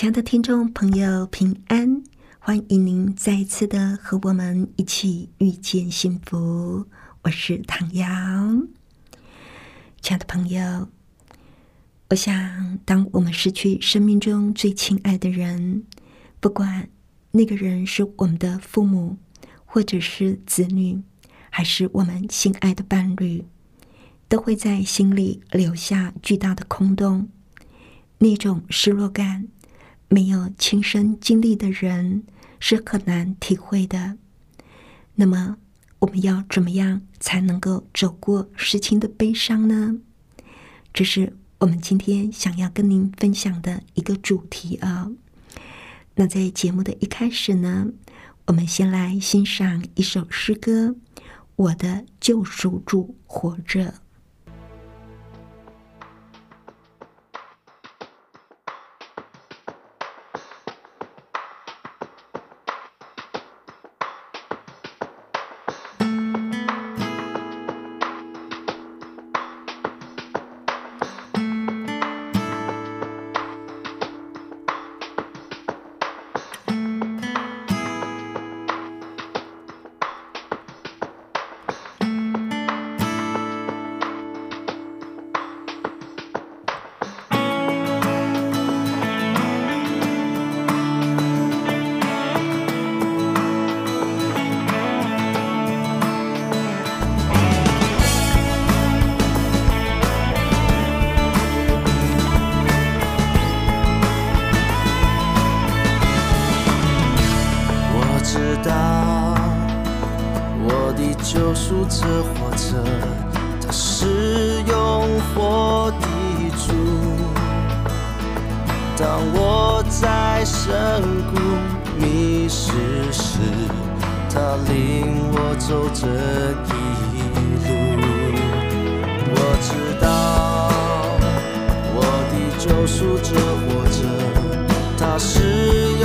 亲爱的听众朋友，平安！欢迎您再次的和我们一起遇见幸福。我是唐瑶，亲爱的朋友。我想，当我们失去生命中最亲爱的人，不管那个人是我们的父母，或者是子女，还是我们心爱的伴侣，都会在心里留下巨大的空洞。那种失落感，没有亲身经历的人是很难体会的。那么，我们要怎么样才能够走过事情的悲伤呢？这是。我们今天想要跟您分享的一个主题啊，那在节目的一开始呢，我们先来欣赏一首诗歌，《我的救赎主活着》。我知道，我的救赎者活着，他是有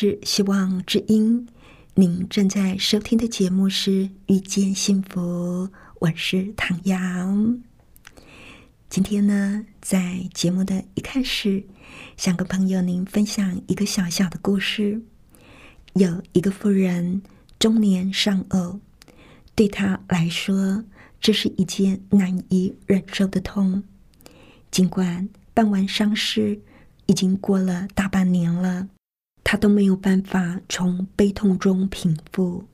是希望之音，您正在收听的节目是《遇见幸福》，我是唐瑶。今天呢，在节目的一开始，想跟朋友您分享一个小小的故事。有一个妇人中年丧偶，对她来说，这是一件难以忍受的痛。尽管办完丧事已经过了大半年了。他都没有办法从悲痛中平复，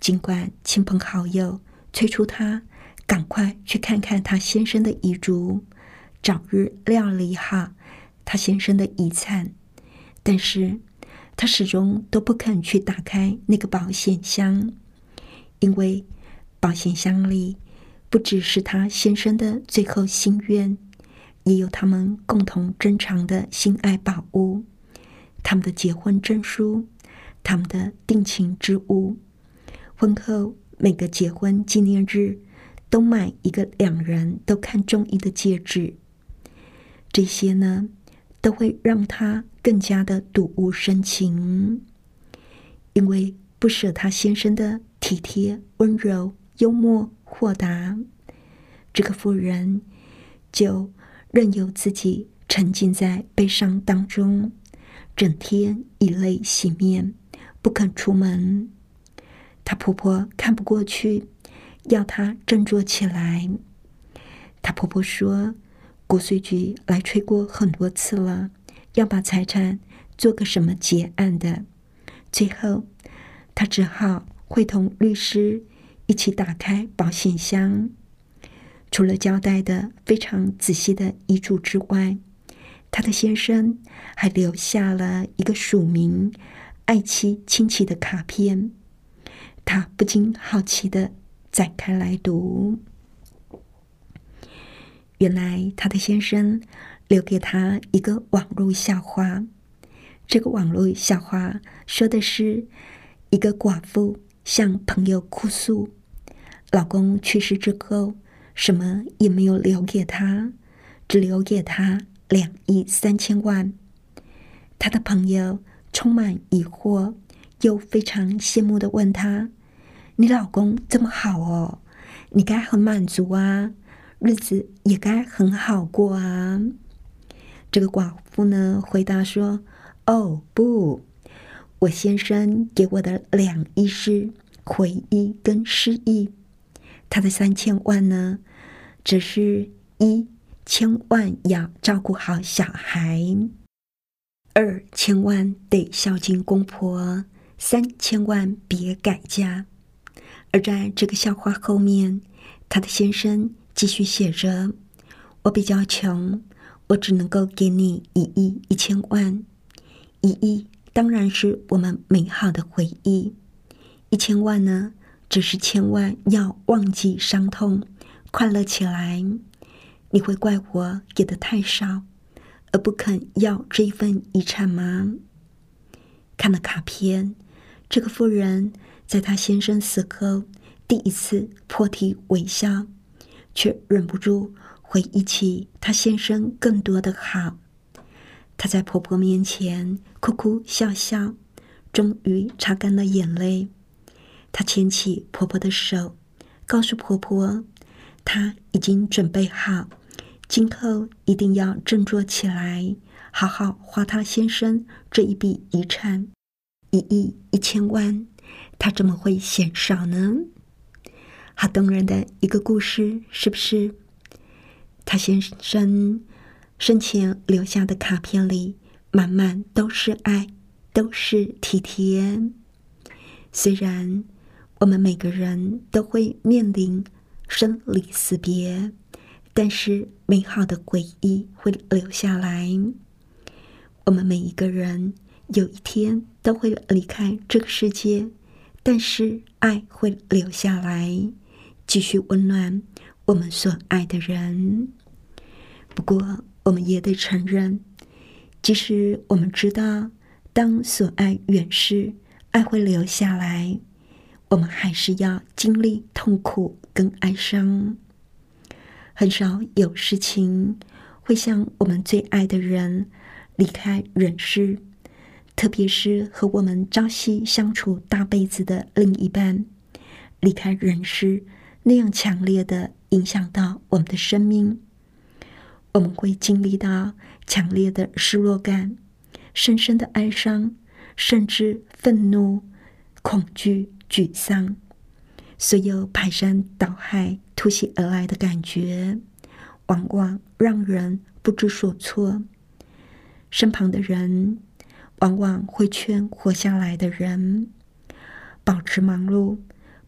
尽管亲朋好友催促他赶快去看看他先生的遗嘱，早日料理好他先生的遗产，但是他始终都不肯去打开那个保险箱，因为保险箱里不只是他先生的最后心愿，也有他们共同珍藏的心爱宝物。他们的结婚证书，他们的定情之物，婚后每个结婚纪念日都买一个两人都看中意的戒指。这些呢，都会让他更加的睹物生情，因为不舍他先生的体贴、温柔、幽默、豁达，这个妇人就任由自己沉浸在悲伤当中。整天以泪洗面，不肯出门。她婆婆看不过去，要她振作起来。她婆婆说：“国税局来催过很多次了，要把财产做个什么结案的。”最后，她只好会同律师一起打开保险箱，除了交代的非常仔细的遗嘱之外。他的先生还留下了一个署名“爱妻亲戚”的卡片，他不禁好奇的展开来读。原来他的先生留给他一个网络笑话，这个网络笑话说的是一个寡妇向朋友哭诉，老公去世之后什么也没有留给他，只留给他。两亿三千万，他的朋友充满疑惑，又非常羡慕的问他：“你老公这么好哦，你该很满足啊，日子也该很好过啊。”这个寡妇呢，回答说：“哦，不，我先生给我的两亿是回忆跟失忆，他的三千万呢，只是一。”千万要照顾好小孩，二千万得孝敬公婆，三千万别改嫁。而在这个笑话后面，他的先生继续写着：“我比较穷，我只能够给你一亿一千万。一亿当然是我们美好的回忆，一千万呢，只是千万要忘记伤痛，快乐起来。”你会怪我给的太少，而不肯要这一份遗产吗？看了卡片，这个妇人在她先生死后第一次破涕为笑，却忍不住回忆起她先生更多的好。她在婆婆面前哭哭笑笑，终于擦干了眼泪。她牵起婆婆的手，告诉婆婆。她已经准备好，今后一定要振作起来，好好花他先生这一笔遗产，一亿一千万，他怎么会嫌少呢？好动人的一个故事，是不是？他先生生前留下的卡片里，满满都是爱，都是体贴。虽然我们每个人都会面临。生离死别，但是美好的回忆会留下来。我们每一个人有一天都会离开这个世界，但是爱会留下来，继续温暖我们所爱的人。不过，我们也得承认，即使我们知道当所爱远逝，爱会留下来。我们还是要经历痛苦跟哀伤，很少有事情会像我们最爱的人离开人世，特别是和我们朝夕相处大辈子的另一半离开人世，那样强烈的影响到我们的生命，我们会经历到强烈的失落感、深深的哀伤，甚至愤怒、恐惧、沮丧，所有排山倒海突袭而来的感觉，往往让人不知所措。身旁的人。往往会劝活下来的人保持忙碌，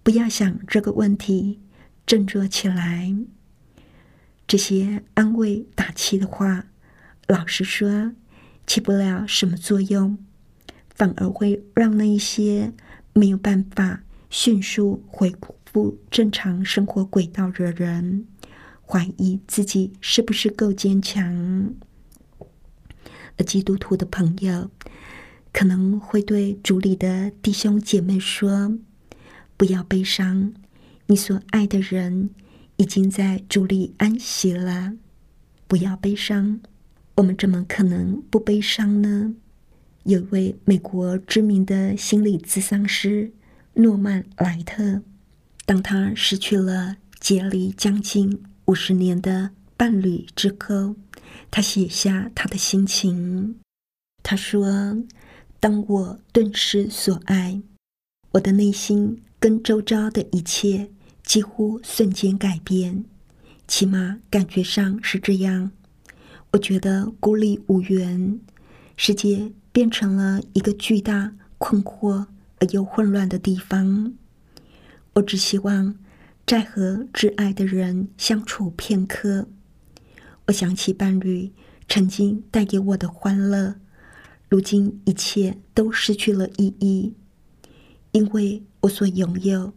不要想这个问题，振作起来。这些安慰打气的话，老实说，起不了什么作用，反而会让那一些没有办法迅速恢复正常生活轨道的人，怀疑自己是不是够坚强。而基督徒的朋友。可能会对主里的弟兄姐妹说：“不要悲伤，你所爱的人已经在主里安息了。不要悲伤，我们怎么可能不悲伤呢？”有一位美国知名的心理咨商师诺曼莱特，当他失去了结离将近五十年的伴侣之后，他写下他的心情。他说。当我顿失所爱，我的内心跟周遭的一切几乎瞬间改变，起码感觉上是这样。我觉得孤立无援，世界变成了一个巨大、困惑而又混乱的地方。我只希望再和挚爱的人相处片刻。我想起伴侣曾经带给我的欢乐。如今一切都失去了意义，因为我所拥有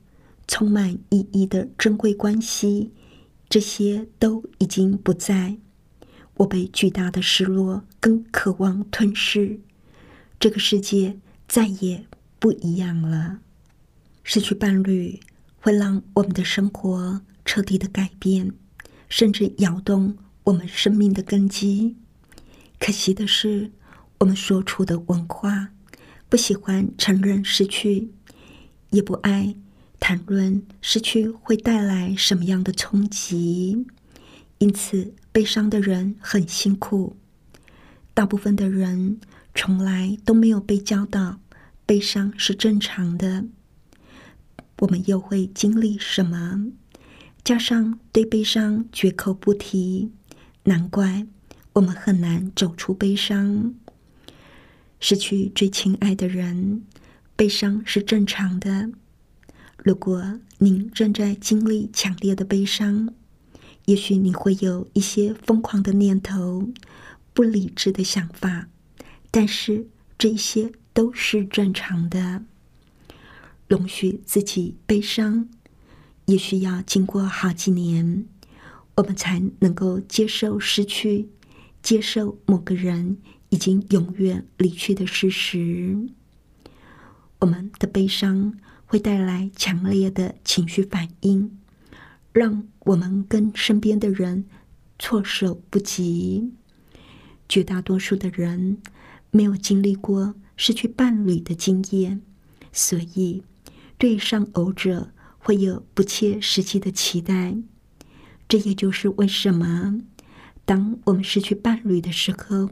充满意义的珍贵关系，这些都已经不在。我被巨大的失落跟渴望吞噬，这个世界再也不一样了。失去伴侣会让我们的生活彻底的改变，甚至摇动我们生命的根基。可惜的是。我们所处的文化不喜欢承认失去，也不爱谈论失去会带来什么样的冲击，因此悲伤的人很辛苦。大部分的人从来都没有被教导悲伤是正常的。我们又会经历什么？加上对悲伤绝口不提，难怪我们很难走出悲伤。失去最亲爱的人，悲伤是正常的。如果您正在经历强烈的悲伤，也许你会有一些疯狂的念头、不理智的想法，但是这些都是正常的。容许自己悲伤，也需要经过好几年，我们才能够接受失去，接受某个人。已经永远离去的事实，我们的悲伤会带来强烈的情绪反应，让我们跟身边的人措手不及。绝大多数的人没有经历过失去伴侣的经验，所以对上偶者会有不切实际的期待。这也就是为什么，当我们失去伴侣的时候。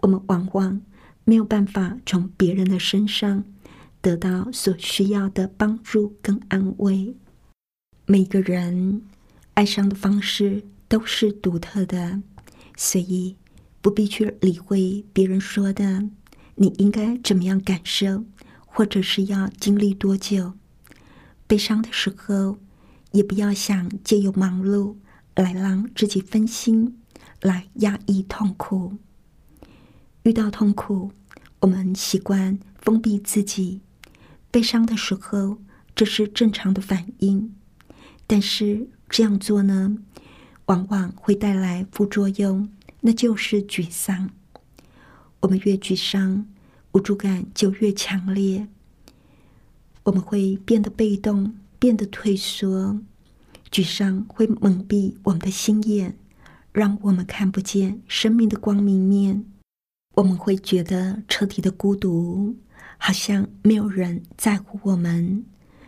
我们往往没有办法从别人的身上得到所需要的帮助跟安慰。每个人哀伤的方式都是独特的，所以不必去理会别人说的你应该怎么样感受，或者是要经历多久。悲伤的时候，也不要想借由忙碌来让自己分心，来压抑痛苦。遇到痛苦，我们习惯封闭自己；悲伤的时候，这是正常的反应。但是这样做呢，往往会带来副作用，那就是沮丧。我们越沮丧，无助感就越强烈。我们会变得被动，变得退缩。沮丧会蒙蔽我们的心眼，让我们看不见生命的光明面。我们会觉得彻底的孤独，好像没有人在乎我们，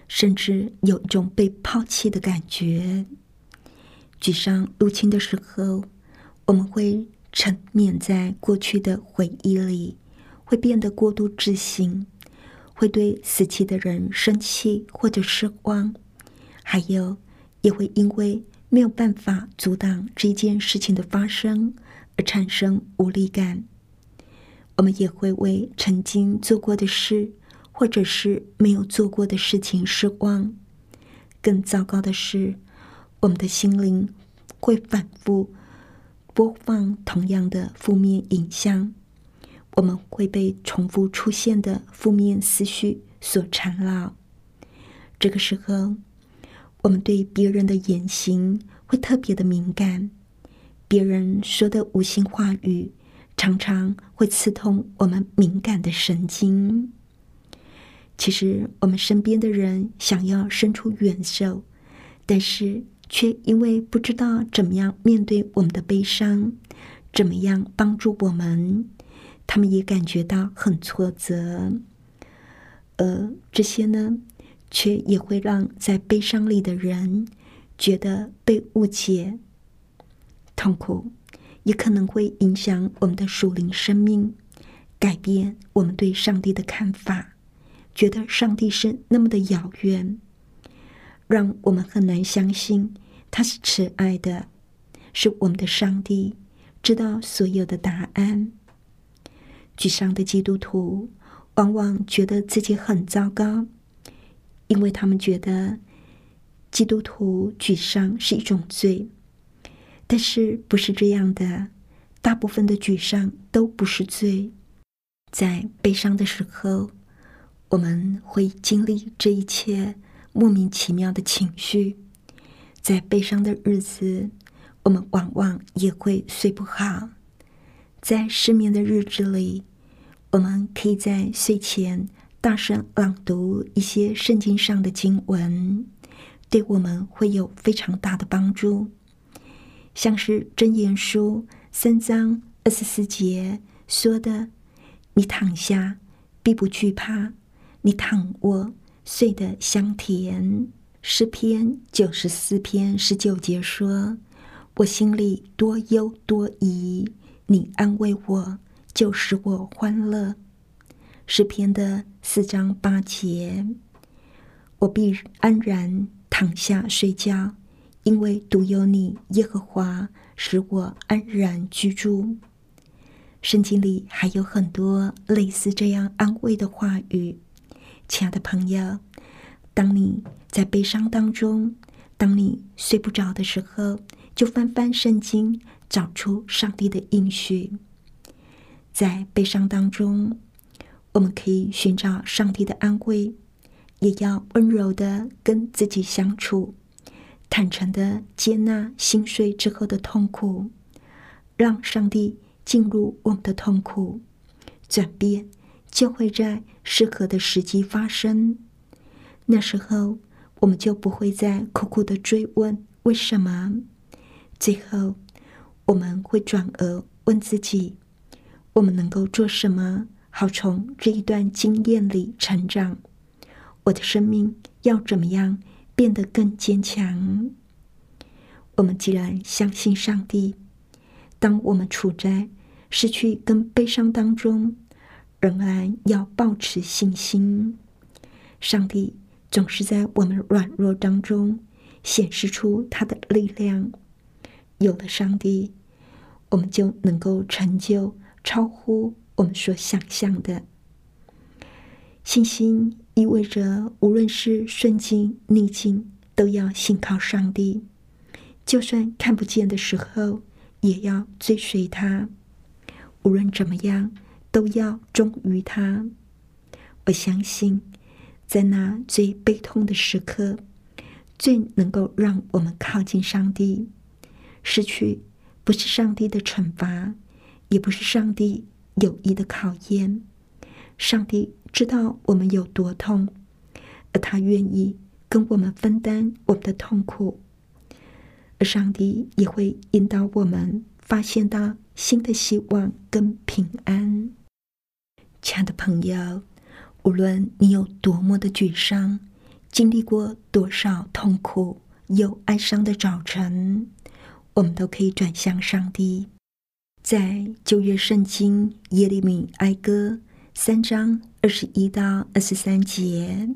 甚至有一种被抛弃的感觉。沮丧入侵的时候，我们会沉湎在过去的回忆里，会变得过度自信，会对死去的人生气或者失望，还有也会因为没有办法阻挡这件事情的发生而产生无力感。我们也会为曾经做过的事，或者是没有做过的事情失望。更糟糕的是，我们的心灵会反复播放同样的负面影像，我们会被重复出现的负面思绪所缠绕。这个时候，我们对别人的言行会特别的敏感，别人说的无心话语。常常会刺痛我们敏感的神经。其实，我们身边的人想要伸出援手，但是却因为不知道怎么样面对我们的悲伤，怎么样帮助我们，他们也感觉到很挫折。而这些呢，却也会让在悲伤里的人觉得被误解、痛苦。也可能会影响我们的属灵生命，改变我们对上帝的看法，觉得上帝是那么的遥远，让我们很难相信他是慈爱的，是我们的上帝，知道所有的答案。沮丧的基督徒往往觉得自己很糟糕，因为他们觉得基督徒沮丧是一种罪。但是不是这样的？大部分的沮丧都不是罪。在悲伤的时候，我们会经历这一切莫名其妙的情绪。在悲伤的日子，我们往往也会睡不好。在失眠的日子里，我们可以在睡前大声朗读一些圣经上的经文，对我们会有非常大的帮助。像是箴言书三章二十四节说的：“你躺下，必不惧怕；你躺卧，睡得香甜。”诗篇九十四篇十九节说：“我心里多忧多疑，你安慰我，就使我欢乐。”诗篇的四章八节：“我必安然躺下睡觉。”因为独有你，耶和华使我安然居住。圣经里还有很多类似这样安慰的话语。亲爱的朋友，当你在悲伤当中，当你睡不着的时候，就翻翻圣经，找出上帝的应许。在悲伤当中，我们可以寻找上帝的安慰，也要温柔的跟自己相处。坦诚的接纳心碎之后的痛苦，让上帝进入我们的痛苦，转变就会在适合的时机发生。那时候，我们就不会再苦苦的追问为什么。最后，我们会转而问自己：我们能够做什么，好从这一段经验里成长？我的生命要怎么样？变得更坚强。我们既然相信上帝，当我们处在失去跟悲伤当中，仍然要保持信心。上帝总是在我们软弱当中显示出他的力量。有了上帝，我们就能够成就超乎我们所想象的。信心。意味着，无论是顺境逆境，都要信靠上帝。就算看不见的时候，也要追随他。无论怎么样，都要忠于他。我相信，在那最悲痛的时刻，最能够让我们靠近上帝。失去不是上帝的惩罚，也不是上帝有意的考验。上帝。知道我们有多痛，而他愿意跟我们分担我们的痛苦，而上帝也会引导我们发现到新的希望跟平安。亲爱的朋友，无论你有多么的沮丧，经历过多少痛苦又哀伤的早晨，我们都可以转向上帝。在旧约圣经耶利米哀歌三章二十一到二十三节，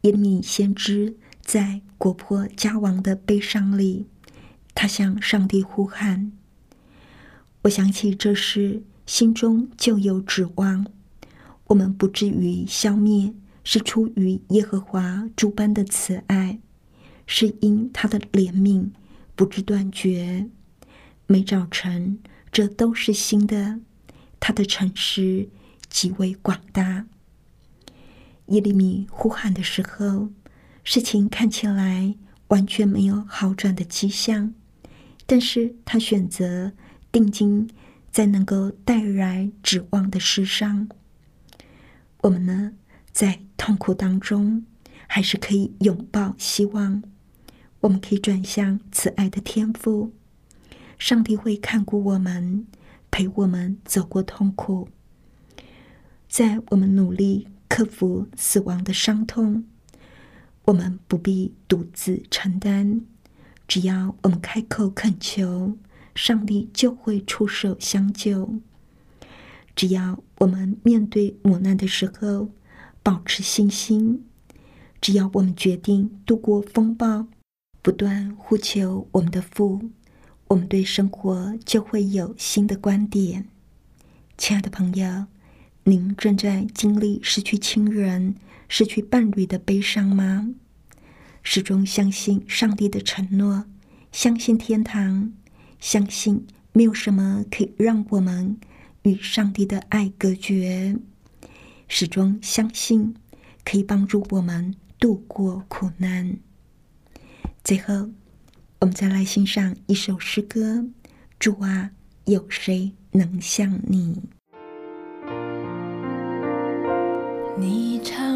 耶利米先知在国破家亡的悲伤里，他向上帝呼喊。我想起这事，心中就有指望。我们不至于消灭，是出于耶和华诸般的慈爱，是因他的怜悯不知断绝。每早晨。这都是新的，他的诚实极为广大。耶利米呼喊的时候，事情看起来完全没有好转的迹象，但是他选择定睛在能够带来指望的事上。我们呢，在痛苦当中，还是可以拥抱希望。我们可以转向慈爱的天赋。上帝会看顾我们，陪我们走过痛苦。在我们努力克服死亡的伤痛，我们不必独自承担。只要我们开口恳求，上帝就会出手相救。只要我们面对磨难的时候保持信心，只要我们决定度过风暴，不断呼求我们的父。我们对生活就会有新的观点，亲爱的朋友，您正在经历失去亲人、失去伴侣的悲伤吗？始终相信上帝的承诺，相信天堂，相信没有什么可以让我们与上帝的爱隔绝，始终相信可以帮助我们度过苦难。最后。我们再来欣赏一首诗歌：主啊，有谁能像你？你唱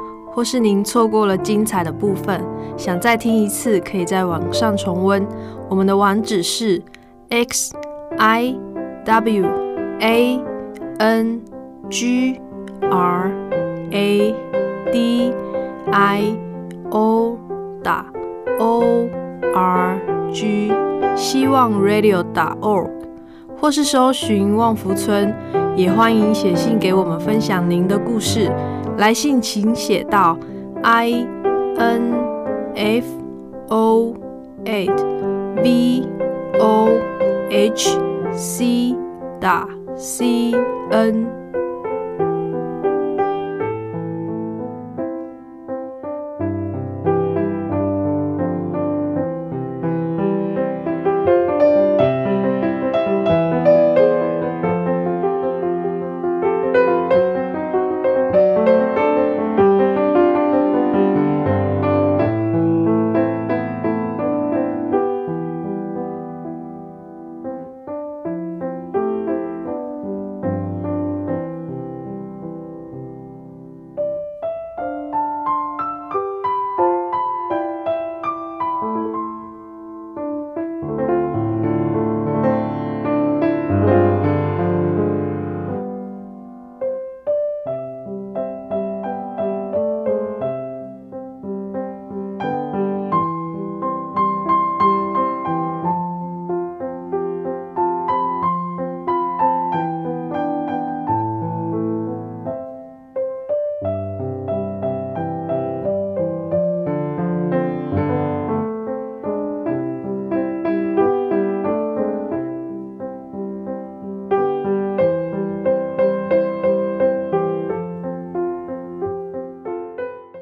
或是您错过了精彩的部分，想再听一次，可以在网上重温。我们的网址是 x i w a n g r a d i o 打 o r g 希望 radio 打 org，或是搜寻旺福村，也欢迎写信给我们分享您的故事。来信请写到 i n f o a t v o h c 打 c n。